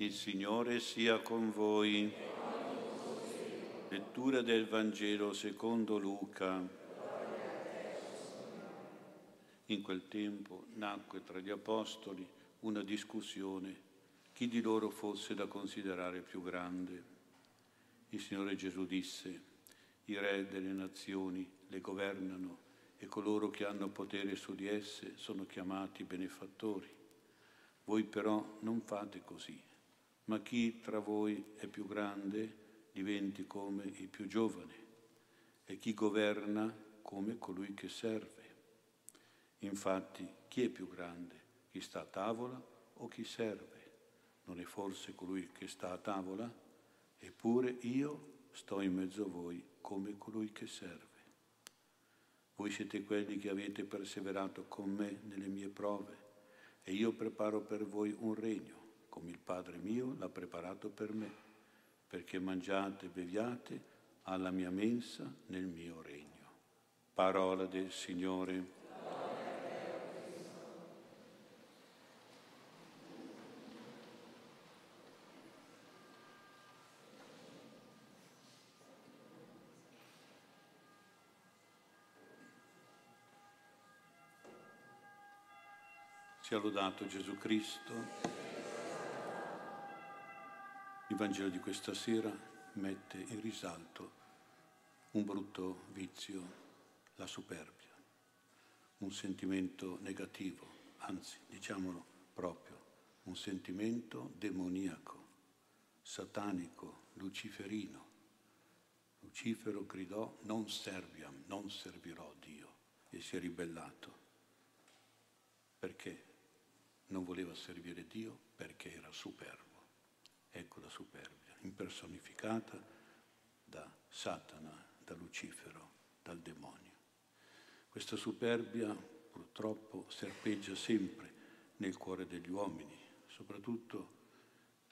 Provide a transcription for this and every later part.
Il Signore sia con voi. Lettura del Vangelo secondo Luca. In quel tempo nacque tra gli apostoli una discussione chi di loro fosse da considerare più grande. Il Signore Gesù disse, i re delle nazioni le governano e coloro che hanno potere su di esse sono chiamati benefattori. Voi però non fate così, ma chi tra voi è più grande diventi come il più giovane e chi governa come colui che serve. Infatti, chi è più grande? Chi sta a tavola o chi serve? Non è forse colui che sta a tavola? Eppure io sto in mezzo a voi come colui che serve. Voi siete quelli che avete perseverato con me nelle mie prove e io preparo per voi un regno, come il Padre mio l'ha preparato per me, perché mangiate e beviate alla mia mensa nel mio regno. Parola del Signore. Sia lodato Gesù Cristo. Il Vangelo di questa sera mette in risalto un brutto vizio, la superbia, un sentimento negativo, anzi diciamolo proprio, un sentimento demoniaco, satanico, luciferino. Lucifero gridò non serviam, non servirò Dio e si è ribellato. Perché? non voleva servire Dio perché era superbo. Ecco la superbia, impersonificata da Satana, da Lucifero, dal demonio. Questa superbia purtroppo serpeggia sempre nel cuore degli uomini, soprattutto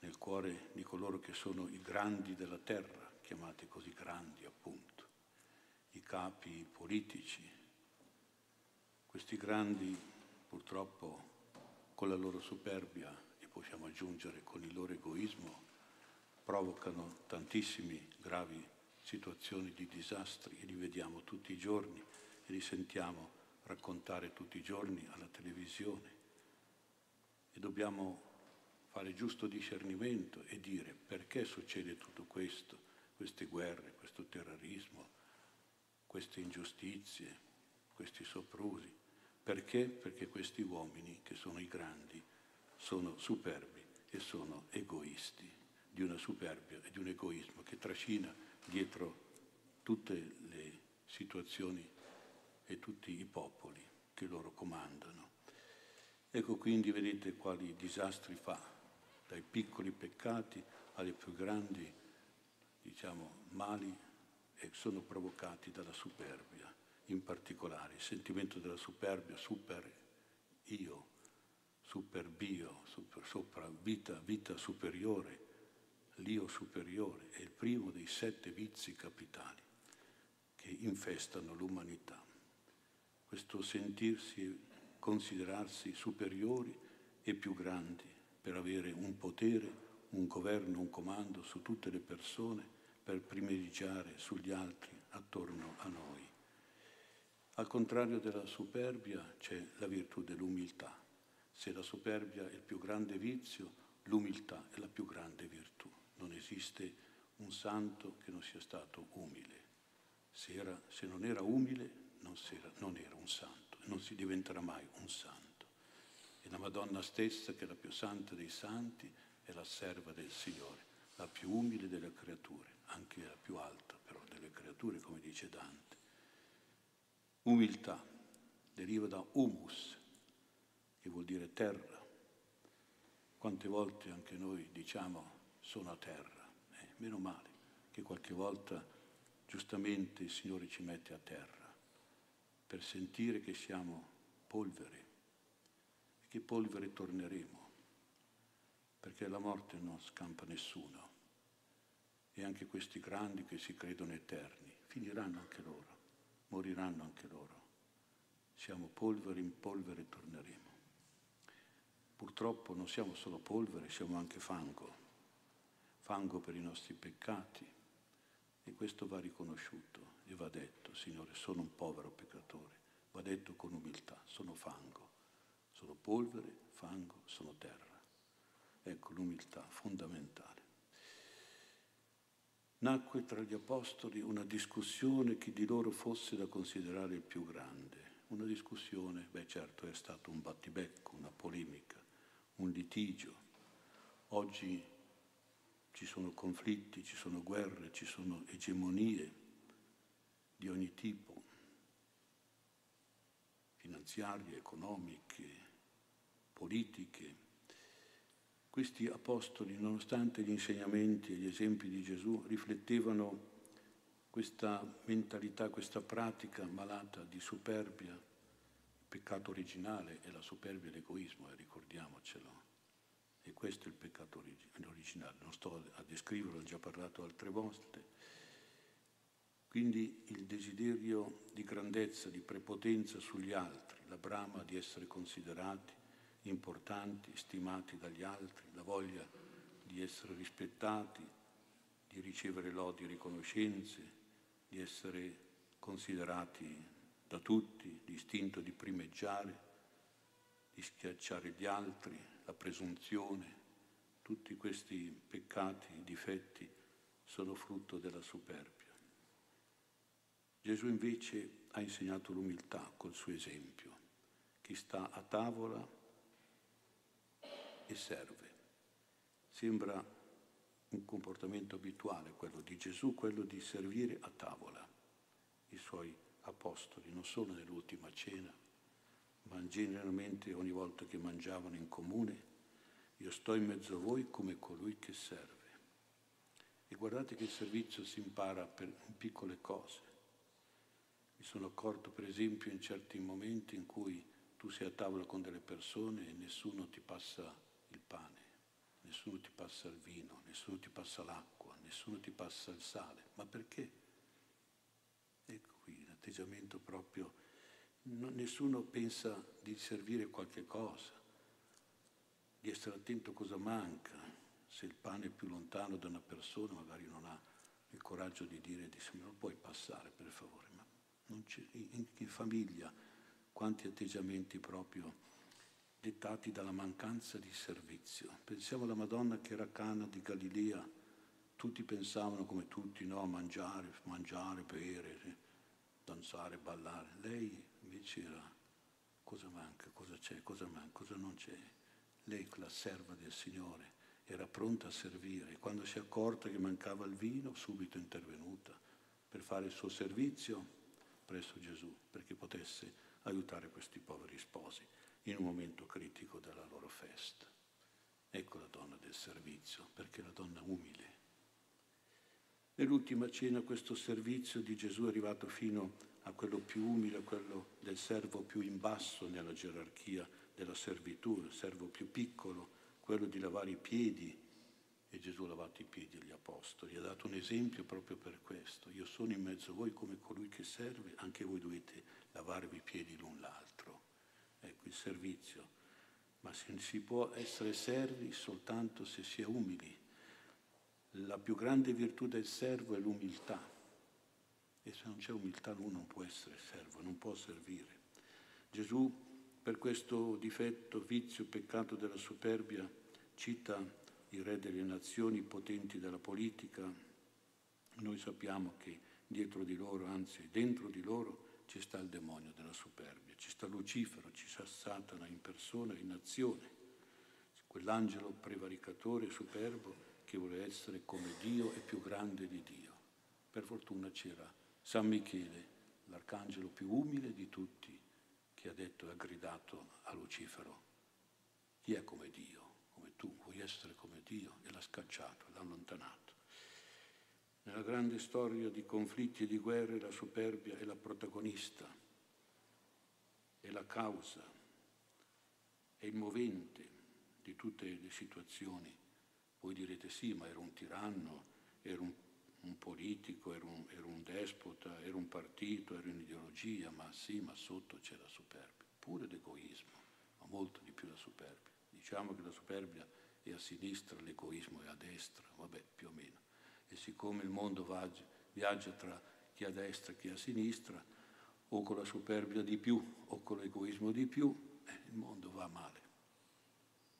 nel cuore di coloro che sono i grandi della terra, chiamati così grandi appunto, i capi politici. Questi grandi purtroppo con la loro superbia possiamo aggiungere con il loro egoismo, provocano tantissime gravi situazioni di disastri e li vediamo tutti i giorni e li sentiamo raccontare tutti i giorni alla televisione. E dobbiamo fare giusto discernimento e dire perché succede tutto questo, queste guerre, questo terrorismo, queste ingiustizie, questi soprusi. Perché? Perché questi uomini, che sono i grandi, sono superbi e sono egoisti, di una superbia e di un egoismo che trascina dietro tutte le situazioni e tutti i popoli che loro comandano. Ecco quindi, vedete quali disastri fa, dai piccoli peccati alle più grandi, diciamo, mali e sono provocati dalla superbia in particolare, il sentimento della superbia, super io, super bio, super, sopra vita, vita superiore, l'io superiore, è il primo dei sette vizi capitali che infestano l'umanità. Questo sentirsi, considerarsi superiori e più grandi per avere un potere, un governo, un comando su tutte le persone, per primeggiare sugli altri attorno a noi. Al contrario della superbia c'è la virtù dell'umiltà. Se la superbia è il più grande vizio, l'umiltà è la più grande virtù. Non esiste un santo che non sia stato umile. Se, era, se non era umile, non, era, non era un santo non si diventerà mai un santo. E la Madonna stessa, che è la più santa dei santi, è la serva del Signore, la più umile delle creature, anche la più alta però delle creature, come dice Dante. Umiltà deriva da humus, che vuol dire terra. Quante volte anche noi diciamo sono a terra, eh, meno male che qualche volta giustamente il Signore ci mette a terra per sentire che siamo polvere e che polvere torneremo, perché la morte non scampa nessuno e anche questi grandi che si credono eterni finiranno anche loro moriranno anche loro. Siamo polvere in polvere torneremo. Purtroppo non siamo solo polvere, siamo anche fango, fango per i nostri peccati e questo va riconosciuto e va detto, Signore, sono un povero peccatore, va detto con umiltà, sono fango, sono polvere, fango, sono terra. Ecco l'umiltà fondamentale. Nacque tra gli apostoli una discussione chi di loro fosse da considerare il più grande. Una discussione, beh certo è stato un battibecco, una polemica, un litigio. Oggi ci sono conflitti, ci sono guerre, ci sono egemonie di ogni tipo, finanziarie, economiche, politiche. Questi apostoli, nonostante gli insegnamenti e gli esempi di Gesù, riflettevano questa mentalità, questa pratica malata di superbia, peccato originale è la superbia e l'egoismo, eh, ricordiamocelo. E questo è il peccato originale, non sto a descriverlo, ho già parlato altre volte. Quindi il desiderio di grandezza, di prepotenza sugli altri, la brama di essere considerati importanti, stimati dagli altri, la voglia di essere rispettati, di ricevere lodi e riconoscenze, di essere considerati da tutti, l'istinto di primeggiare, di schiacciare gli altri, la presunzione, tutti questi peccati, difetti sono frutto della superbia. Gesù invece ha insegnato l'umiltà col suo esempio. Chi sta a tavola e serve. Sembra un comportamento abituale quello di Gesù, quello di servire a tavola. I suoi apostoli non solo nell'ultima cena, ma generalmente ogni volta che mangiavano in comune, io sto in mezzo a voi come colui che serve. E guardate che il servizio si impara per piccole cose. Mi sono accorto per esempio in certi momenti in cui tu sei a tavola con delle persone e nessuno ti passa il pane, nessuno ti passa il vino, nessuno ti passa l'acqua, nessuno ti passa il sale. Ma perché? Qui l'atteggiamento proprio, non, nessuno pensa di servire qualche cosa, di essere attento a cosa manca. Se il pane è più lontano da una persona magari non ha il coraggio di dire di me lo puoi passare per favore in, in famiglia, quanti atteggiamenti proprio dettati dalla mancanza di servizio. Pensiamo alla Madonna che era Cana di Galilea, tutti pensavano come tutti, no, mangiare, mangiare, bere, danzare, ballare. Lei invece era cosa manca, cosa c'è, cosa manca, cosa non c'è. Lei, la serva del Signore, era pronta a servire. Quando si è accorta che mancava il vino, subito intervenuta per fare il suo servizio presso Gesù perché potesse aiutare questi poveri sposi in un momento critico della loro festa. Ecco la donna del servizio, perché la donna umile. Nell'ultima cena questo servizio di Gesù è arrivato fino a quello più umile, a quello del servo più in basso nella gerarchia della servitù, il servo più piccolo, quello di lavare i piedi e Gesù ha lavato i piedi agli apostoli, ha dato un esempio proprio per questo. Io sono in mezzo a voi come colui che serve, anche voi dovete lavarvi i piedi l'un l'altro. Ecco il servizio. Ma si può essere servi soltanto se si è umili. La più grande virtù del servo è l'umiltà. E se non c'è umiltà uno non può essere servo, non può servire. Gesù per questo difetto, vizio, peccato della superbia cita i re delle nazioni, i potenti della politica, noi sappiamo che dietro di loro, anzi dentro di loro, ci sta il demonio della superbia, ci sta Lucifero, ci sta Satana in persona, in azione, quell'angelo prevaricatore superbo che vuole essere come Dio e più grande di Dio. Per fortuna c'era San Michele, l'arcangelo più umile di tutti, che ha detto e ha gridato a Lucifero, chi è come Dio? tu vuoi essere come Dio e l'ha scacciato, l'ha allontanato. Nella grande storia di conflitti e di guerre la superbia è la protagonista, è la causa, è il movente di tutte le situazioni. Voi direte sì, ma era un tiranno, era un, un politico, era un, era un despota, era un partito, era un'ideologia, ma sì, ma sotto c'è la superbia, pure l'egoismo, ma molto di più la superbia diciamo che la superbia è a sinistra, l'egoismo è a destra, vabbè, più o meno. E siccome il mondo viaggia tra chi è a destra e chi è a sinistra, o con la superbia di più o con l'egoismo di più, eh, il mondo va male.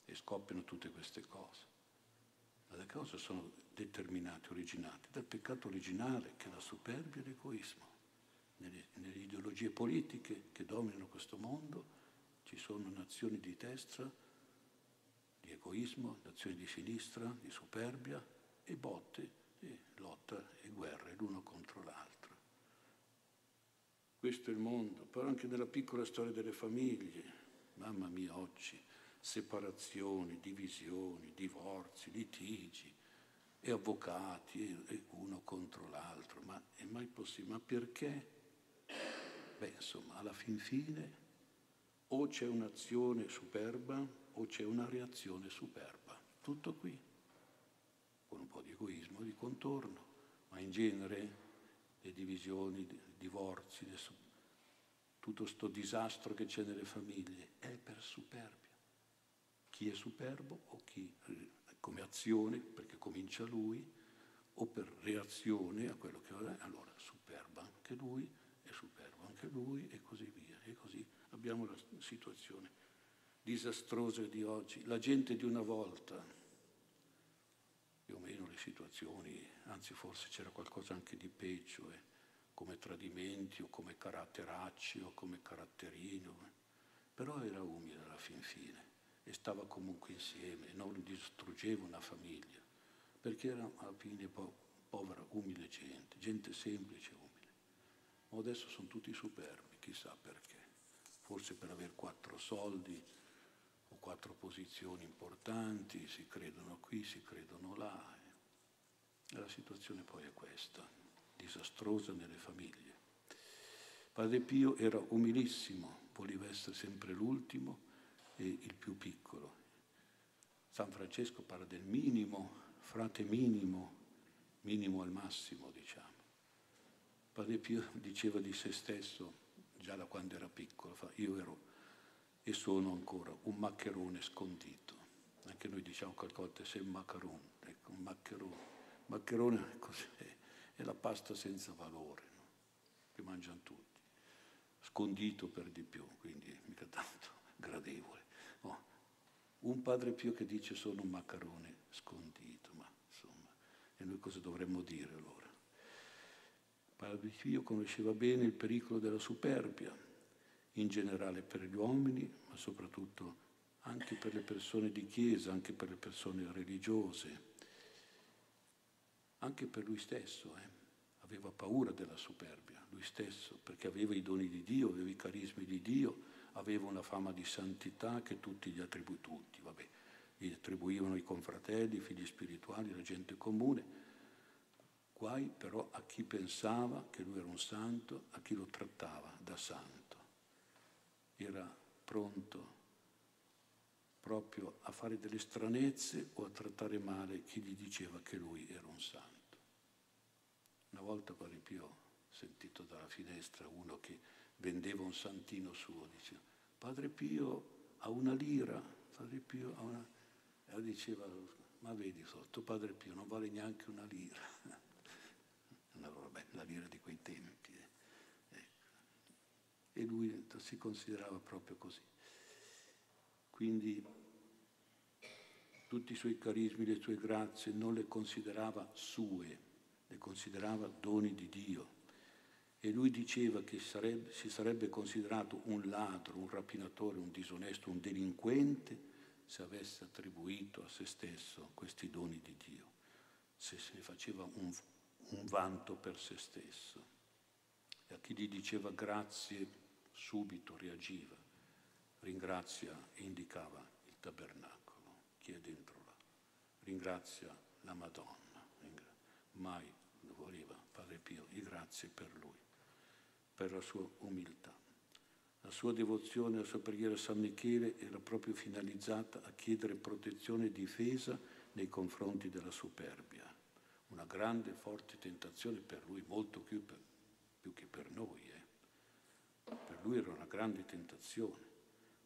E scoppiano tutte queste cose. Ma le cose sono determinate, originate dal peccato originale che è la superbia e l'egoismo. Nelle, nelle ideologie politiche che dominano questo mondo ci sono nazioni di destra, di egoismo, nazioni di sinistra, di superbia e botte, e lotta e guerre l'uno contro l'altro. Questo è il mondo, però anche nella piccola storia delle famiglie. Mamma mia, oggi separazioni, divisioni, divorzi, litigi e avvocati uno contro l'altro. Ma è mai possibile? Ma perché? Beh, insomma, alla fin fine o c'è un'azione superba o c'è una reazione superba. Tutto qui, con un po' di egoismo di contorno, ma in genere le divisioni, i divorzi, tutto questo disastro che c'è nelle famiglie, è per superbia. Chi è superbo o chi come azione, perché comincia lui, o per reazione a quello che è, allora superba anche lui, è superbo anche lui e così via. E così abbiamo la situazione disastrosa di oggi. La gente di una volta, più o meno le situazioni, anzi forse c'era qualcosa anche di peggio, eh, come tradimenti o come caratteracci o come caratterino, eh. però era umile alla fin fine e stava comunque insieme, non distruggeva una famiglia, perché era alla fine po- povera, umile gente, gente semplice, umile. Ma adesso sono tutti superbi, chissà perché. Forse per avere quattro soldi, quattro posizioni importanti, si credono qui, si credono là. E la situazione poi è questa, disastrosa nelle famiglie. Padre Pio era umilissimo, voleva essere sempre l'ultimo il più piccolo. San Francesco parla del minimo, frate minimo, minimo al massimo, diciamo. Padre Pio diceva di se stesso, già da quando era piccolo, io ero e sono ancora un maccherone scondito. Anche noi diciamo qualcosa, sei un maccherone, ecco, un maccherone. Maccherone è così, è la pasta senza valore, no? che mangiano tutti. Scondito per di più, quindi mica tanto gradevole. Un padre Pio che dice sono un maccherone scondito, ma insomma, e noi cosa dovremmo dire allora? Padre Pio conosceva bene il pericolo della superbia, in generale per gli uomini, ma soprattutto anche per le persone di chiesa, anche per le persone religiose, anche per lui stesso. Eh. Aveva paura della superbia, lui stesso, perché aveva i doni di Dio, aveva i carismi di Dio, aveva una fama di santità che tutti gli attribuivano, tutti, vabbè, gli attribuivano i confratelli, i figli spirituali, la gente comune. Guai però a chi pensava che lui era un santo, a chi lo trattava da santo era pronto proprio a fare delle stranezze o a trattare male chi gli diceva che lui era un santo. Una volta Padre Pio ho sentito dalla finestra uno che vendeva un santino suo, diceva, Padre Pio ha una lira, Padre Pio ha una... E diceva, ma vedi sotto Padre Pio non vale neanche una lira. Allora, beh, la lira di quei tempi e lui si considerava proprio così. Quindi tutti i suoi carismi, le sue grazie non le considerava sue, le considerava doni di Dio. E lui diceva che sarebbe, si sarebbe considerato un ladro, un rapinatore, un disonesto, un delinquente se avesse attribuito a se stesso questi doni di Dio, se se ne faceva un, un vanto per se stesso. E a chi gli diceva grazie subito reagiva, ringrazia e indicava il tabernacolo, chi è dentro là, ringrazia la Madonna, mai voleva Padre Pio, di grazie per lui, per la sua umiltà. La sua devozione, la sua preghiera a San Michele era proprio finalizzata a chiedere protezione e difesa nei confronti della superbia, una grande, forte tentazione per lui, molto più, per, più che per noi. Eh. Per lui era una grande tentazione,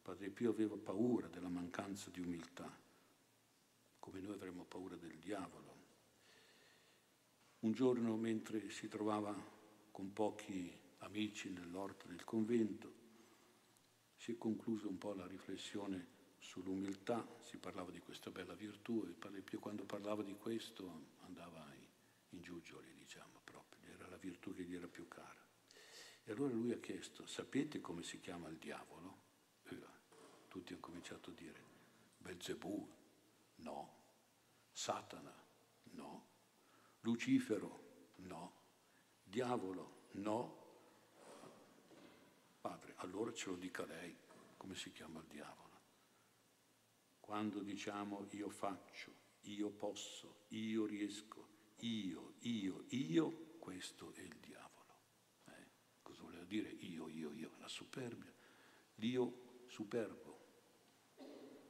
Padre Pio aveva paura della mancanza di umiltà, come noi avremmo paura del diavolo. Un giorno, mentre si trovava con pochi amici nell'orto del convento, si è conclusa un po' la riflessione sull'umiltà, si parlava di questa bella virtù e Padre quando parlava di questo andava in giugioli, diciamo proprio, era la virtù che gli era più cara. E allora lui ha chiesto, sapete come si chiama il diavolo? Tutti hanno cominciato a dire, Belzebù, no, Satana, no, Lucifero, no, diavolo, no. Padre, allora ce lo dica lei, come si chiama il diavolo. Quando diciamo io faccio, io posso, io riesco, io, io, io, questo è il diavolo. Eh? Cosa voleva dire io, io, io? La superbia. L'io superbo.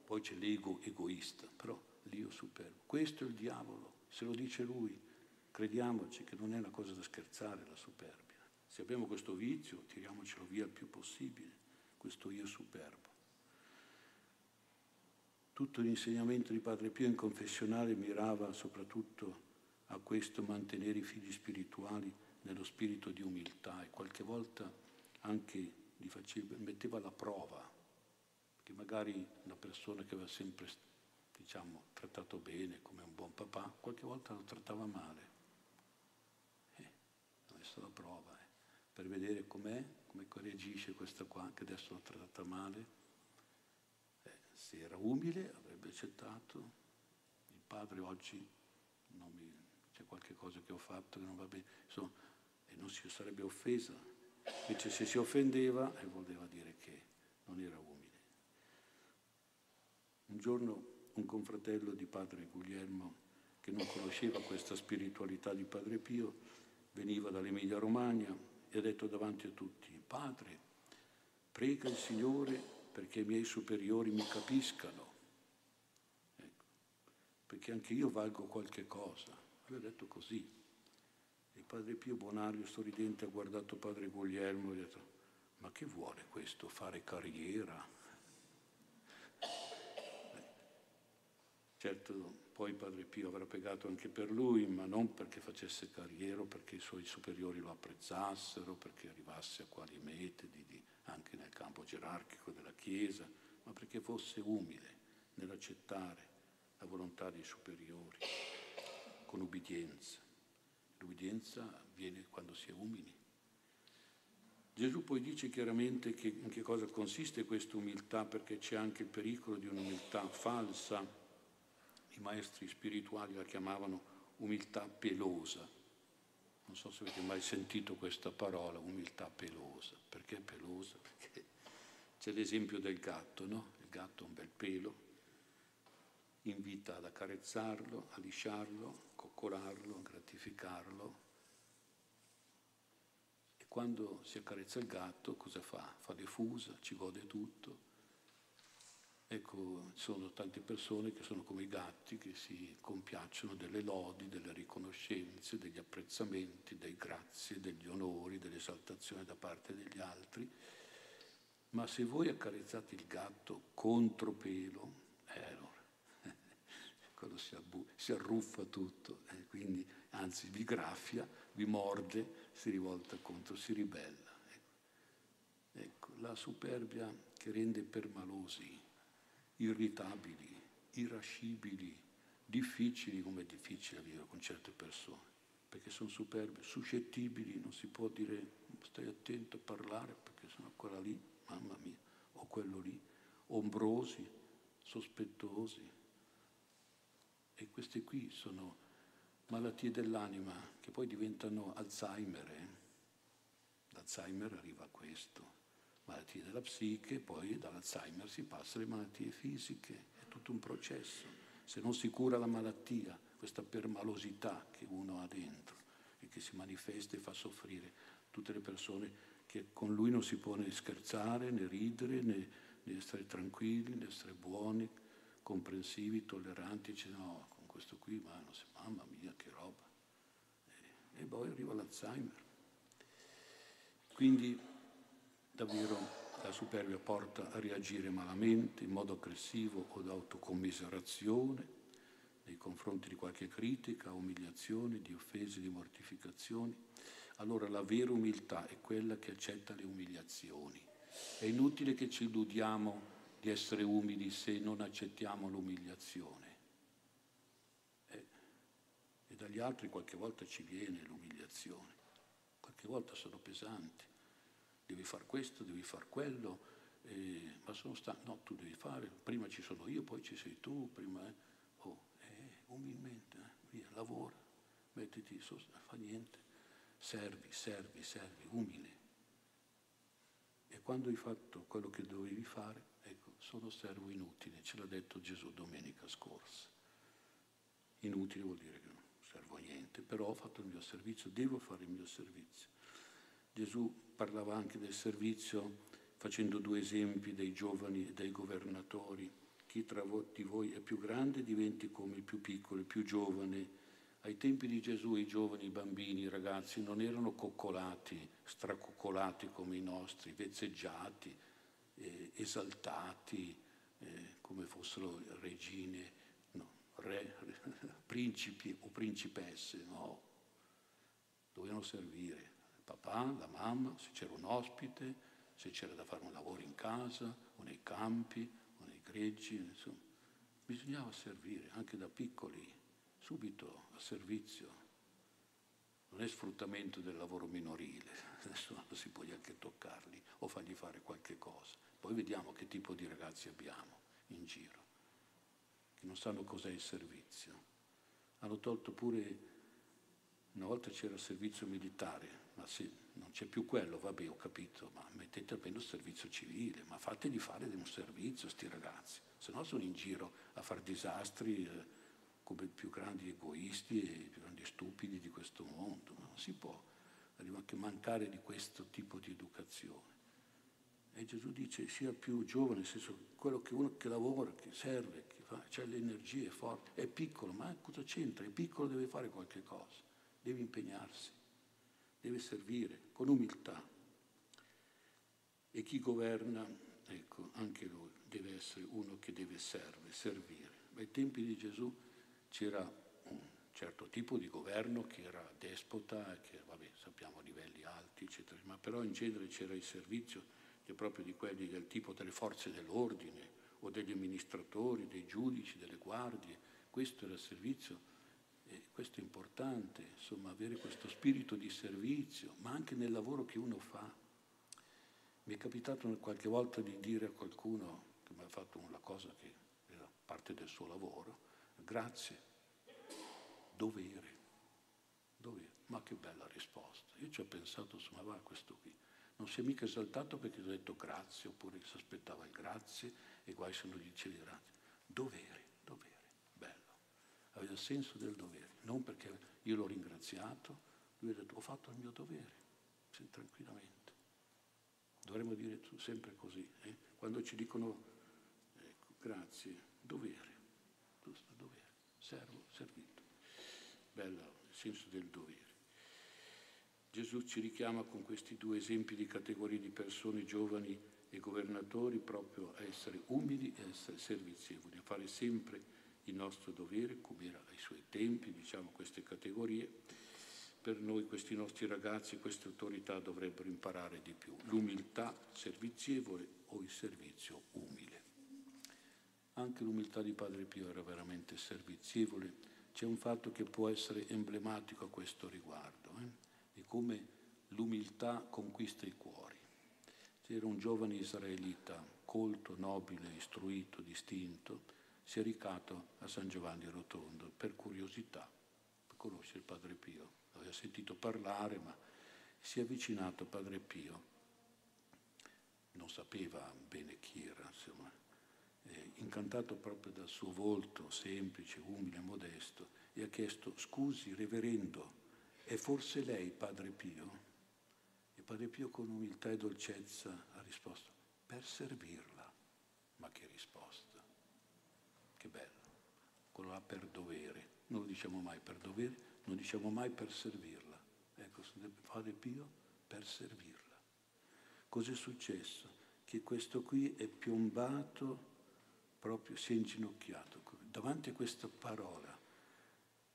Poi c'è l'ego egoista, però l'io superbo. Questo è il diavolo, se lo dice lui. Crediamoci che non è una cosa da scherzare la superbia. Se abbiamo questo vizio, tiriamocelo via il più possibile, questo io superbo. Tutto l'insegnamento di Padre Pio in confessionale mirava soprattutto a questo mantenere i figli spirituali nello spirito di umiltà e qualche volta anche li faceva, metteva alla prova, che magari una persona che aveva sempre diciamo, trattato bene come un buon papà, qualche volta lo trattava male. Eh, ha messo alla prova per vedere com'è, come reagisce questa qua che adesso l'ha trattata male se era umile avrebbe accettato. Il padre oggi mi, c'è qualche cosa che ho fatto che non va bene, insomma, e non si sarebbe offesa. Invece se si offendeva e voleva dire che non era umile. Un giorno un confratello di padre Guglielmo, che non conosceva questa spiritualità di padre Pio, veniva dall'Emilia Romagna e ha detto davanti a tutti, padre, prega il Signore perché i miei superiori mi capiscano, ecco, perché anche io valgo qualche cosa. Lui ha detto così. Il padre Pio Bonario, sorridente, ha guardato padre Guglielmo e ha detto, ma che vuole questo, fare carriera? Certo, poi padre Pio avrà piegato anche per lui, ma non perché facesse carriera, perché i suoi superiori lo apprezzassero, perché arrivasse a quali mete di, di anche nel campo gerarchico della Chiesa, ma perché fosse umile nell'accettare la volontà dei superiori, con ubbidienza. L'ubbidienza avviene quando si è umili. Gesù poi dice chiaramente che in che cosa consiste questa umiltà, perché c'è anche il pericolo di un'umiltà falsa. I maestri spirituali la chiamavano umiltà pelosa, non so se avete mai sentito questa parola, umiltà pelosa. Perché pelosa? Perché c'è l'esempio del gatto, no? Il gatto ha un bel pelo, invita ad accarezzarlo, a lisciarlo, coccolarlo, gratificarlo. E quando si accarezza il gatto, cosa fa? Fa le fusa, ci gode tutto Ecco, ci sono tante persone che sono come i gatti che si compiacciono delle lodi, delle riconoscenze, degli apprezzamenti, dei grazie, degli onori, dell'esaltazione da parte degli altri. Ma se voi accarezzate il gatto contro pelo, eh, allora, quello si, abbu- si, arruffa tutto, eh, quindi anzi vi graffia, vi morde, si rivolta contro, si ribella. Ecco la superbia che rende permalosi irritabili, irascibili, difficili come è difficile vivere con certe persone, perché sono superbe, suscettibili, non si può dire stai attento a parlare perché sono quella lì, mamma mia, o quello lì, ombrosi, sospettosi. E queste qui sono malattie dell'anima che poi diventano Alzheimer. Eh? L'Alzheimer arriva a questo malattie della psiche, poi dall'Alzheimer si passa alle malattie fisiche, è tutto un processo. Se non si cura la malattia, questa permalosità che uno ha dentro e che si manifesta e fa soffrire tutte le persone che con lui non si può né scherzare, né ridere, né, né essere tranquilli, né essere buoni, comprensivi, tolleranti, dice no, con questo qui, ma non si, mamma mia che roba. E, e poi arriva l'Alzheimer. Quindi davvero La superbia porta a reagire malamente, in modo aggressivo o d'autocommiserazione nei confronti di qualche critica, umiliazione, di offese, di mortificazioni. Allora la vera umiltà è quella che accetta le umiliazioni. È inutile che ci illudiamo di essere umili se non accettiamo l'umiliazione. Eh, e dagli altri qualche volta ci viene l'umiliazione, qualche volta sono pesanti devi fare questo, devi fare quello, eh, ma sono stanco, no, tu devi fare, prima ci sono io, poi ci sei tu, prima, eh, oh, eh, umilmente, eh, via, lavora, mettiti, so, fa niente, servi, servi, servi, umile. E quando hai fatto quello che dovevi fare, ecco, sono servo inutile, ce l'ha detto Gesù domenica scorsa. Inutile vuol dire che non servo a niente, però ho fatto il mio servizio, devo fare il mio servizio. Gesù parlava anche del servizio facendo due esempi dei giovani e dei governatori. Chi tra di voi è più grande diventi come il più piccolo, il più giovane. Ai tempi di Gesù i giovani, i bambini, i ragazzi non erano coccolati, stracoccolati come i nostri, vezzeggiati, eh, esaltati eh, come fossero regine, no, re, principi o principesse, no. Dovevano servire papà, la mamma, se c'era un ospite, se c'era da fare un lavoro in casa o nei campi o nei greggi, insomma. Bisognava servire anche da piccoli, subito a servizio. Non è sfruttamento del lavoro minorile, adesso non si può neanche toccarli o fargli fare qualche cosa. Poi vediamo che tipo di ragazzi abbiamo in giro, che non sanno cos'è il servizio. Hanno tolto pure, una volta c'era il servizio militare, ma se non c'è più quello, vabbè, ho capito, ma mettete almeno il servizio civile, ma fategli fare un servizio a sti ragazzi, se no sono in giro a fare disastri eh, come i più grandi egoisti e i più grandi stupidi di questo mondo. Non si può arriva anche mancare di questo tipo di educazione. E Gesù dice sia più giovane, nel senso quello che uno che lavora, che serve, che fa, le energie, è forte, è piccolo, ma cosa c'entra? È piccolo, deve fare qualche cosa, deve impegnarsi deve servire con umiltà. E chi governa, ecco, anche lui deve essere uno che deve serve, servire. Ai tempi di Gesù c'era un certo tipo di governo che era despota, che vabbè, sappiamo a livelli alti, eccetera, ma però in genere c'era il servizio proprio di quelli del tipo delle forze dell'ordine o degli amministratori, dei giudici, delle guardie. Questo era il servizio e questo è importante, insomma, avere questo spirito di servizio, ma anche nel lavoro che uno fa. Mi è capitato qualche volta di dire a qualcuno che mi ha fatto una cosa che era parte del suo lavoro, grazie, dovere, dovere. Ma che bella risposta. Io ci ho pensato, insomma, va questo qui. Non si è mica esaltato perché gli ho detto grazie, oppure si aspettava il grazie, e guai se non gli dicevi grazie. Dovere aveva senso del dovere, non perché io l'ho ringraziato, lui ha detto ho fatto il mio dovere, tranquillamente. Dovremmo dire sempre così, eh? quando ci dicono ecco, grazie, dovere, giusto dovere, servo, servito. Bello il senso del dovere. Gesù ci richiama con questi due esempi di categorie di persone giovani e governatori proprio a essere umili e a essere servizievoli, a fare sempre il nostro dovere, come era ai suoi tempi, diciamo queste categorie, per noi questi nostri ragazzi, queste autorità dovrebbero imparare di più, l'umiltà servizievole o il servizio umile. Anche l'umiltà di Padre Pio era veramente servizievole, c'è un fatto che può essere emblematico a questo riguardo, eh? di come l'umiltà conquista i cuori. C'era un giovane israelita, colto, nobile, istruito, distinto, si è recato a San Giovanni Rotondo per curiosità, per conoscere il Padre Pio. Aveva sentito parlare, ma si è avvicinato a Padre Pio. Non sapeva bene chi era, insomma, eh, incantato proprio dal suo volto semplice, umile, modesto, e ha chiesto, scusi, reverendo, è forse lei Padre Pio? E Padre Pio con umiltà e dolcezza ha risposto, per servirla. Ma che risposta? Quello là per dovere. Non lo diciamo mai per dovere, non diciamo mai per servirla. Ecco, Padre Pio per servirla. Cos'è successo? che questo qui è piombato, proprio si è inginocchiato davanti a questa parola,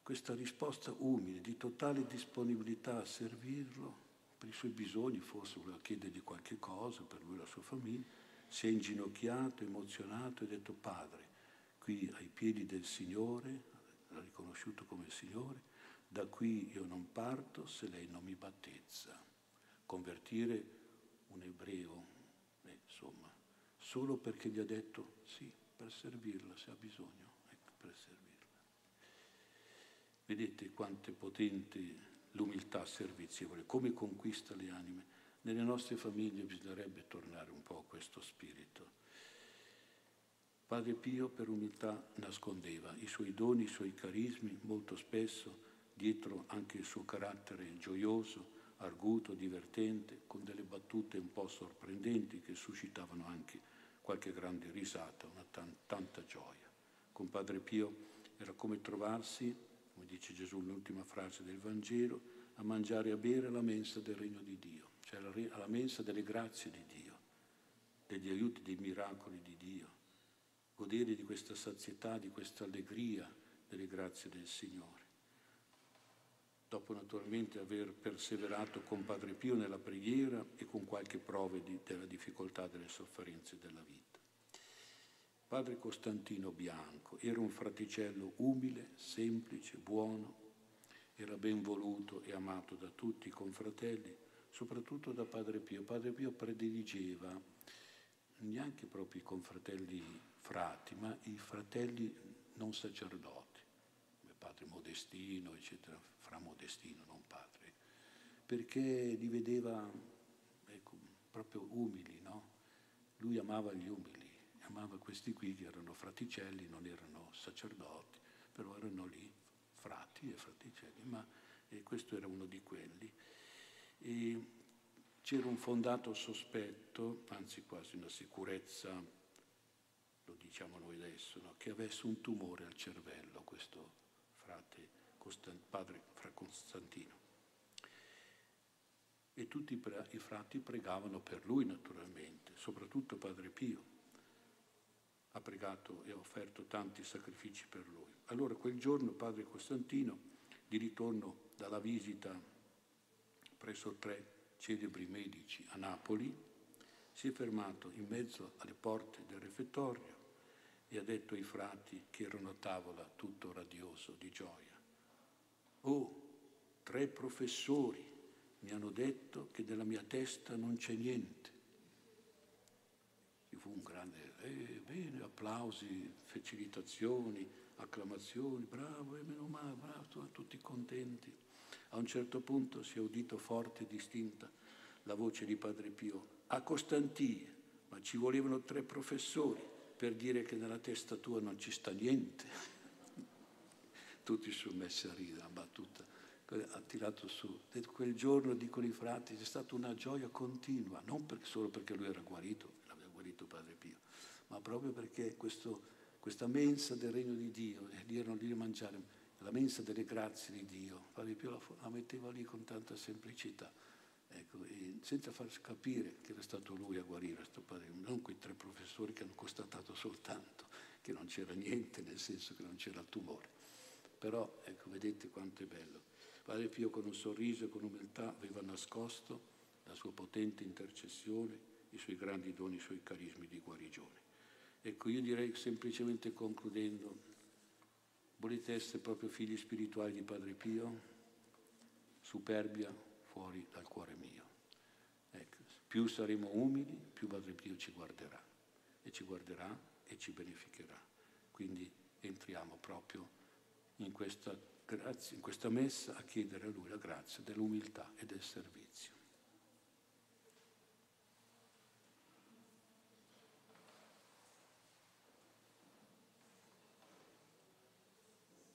questa risposta umile, di totale disponibilità a servirlo per i suoi bisogni, forse voleva chiedergli qualche cosa per lui e la sua famiglia, si è inginocchiato, emozionato e ha detto Padre, qui ai piedi del Signore, l'ha riconosciuto come Signore, da qui io non parto se lei non mi battezza. Convertire un ebreo, eh, insomma, solo perché gli ha detto sì, per servirla se ha bisogno, ecco, per servirla. Vedete quanto è potente l'umiltà servizievole, come conquista le anime. Nelle nostre famiglie bisognerebbe tornare un po' a questo spirito. Padre Pio per umiltà nascondeva i suoi doni, i suoi carismi, molto spesso dietro anche il suo carattere gioioso, arguto, divertente, con delle battute un po' sorprendenti che suscitavano anche qualche grande risata, una t- tanta gioia. Con Padre Pio era come trovarsi, come dice Gesù nell'ultima frase del Vangelo, a mangiare e a bere alla mensa del regno di Dio, cioè alla mensa delle grazie di Dio, degli aiuti, dei miracoli di Dio, godere di questa sazietà, di questa allegria delle grazie del Signore dopo naturalmente aver perseverato con Padre Pio nella preghiera e con qualche prove di, della difficoltà delle sofferenze della vita. Padre Costantino Bianco era un fraticello umile, semplice, buono, era ben voluto e amato da tutti i confratelli, soprattutto da Padre Pio. Padre Pio prediligeva neanche proprio i confratelli frati, ma i fratelli non sacerdoti, come Padre Modestino, eccetera, fra Modestino, non padre, perché li vedeva ecco, proprio umili, no? Lui amava gli umili, amava questi qui che erano fraticelli, non erano sacerdoti, però erano lì frati e fraticelli, ma e questo era uno di quelli. E c'era un fondato sospetto, anzi quasi una sicurezza, lo diciamo noi adesso, no? che avesse un tumore al cervello questo frate padre fra Costantino. E tutti i frati pregavano per lui naturalmente, soprattutto Padre Pio ha pregato e ha offerto tanti sacrifici per lui. Allora quel giorno Padre Costantino, di ritorno dalla visita presso tre celebri medici a Napoli, si è fermato in mezzo alle porte del refettorio e ha detto ai frati che erano a tavola tutto radioso di gioia, Oh, tre professori mi hanno detto che della mia testa non c'è niente. Ci fu un grande, eh, bene, applausi, felicitazioni, acclamazioni, bravo, e eh, meno male, bravo, tutti contenti. A un certo punto si è udito forte e distinta la voce di Padre Pio. A Costantina, ma ci volevano tre professori per dire che nella testa tua non ci sta niente tutti si sono messi a ridere, ha battuta, ha tirato su. E quel giorno, dicono i frati, c'è stata una gioia continua, non per, solo perché lui era guarito, l'aveva guarito Padre Pio, ma proprio perché questo, questa mensa del regno di Dio, lì erano lì a mangiare, la mensa delle grazie di Dio, Padre Pio la, la metteva lì con tanta semplicità. Ecco, senza farsi capire che era stato lui a guarire questo padre, non quei tre professori che hanno constatato soltanto che non c'era niente, nel senso che non c'era il tumore. Però, ecco, vedete quanto è bello. Padre Pio con un sorriso e con umiltà aveva nascosto la sua potente intercessione, i suoi grandi doni, i suoi carismi di guarigione. Ecco, io direi semplicemente concludendo, volete essere proprio figli spirituali di Padre Pio? Superbia fuori dal cuore mio. Ecco, più saremo umili, più Padre Pio ci guarderà e ci guarderà e ci beneficherà. Quindi entriamo proprio in questa, grazia, in questa messa a chiedere a Lui la grazia dell'umiltà e del servizio.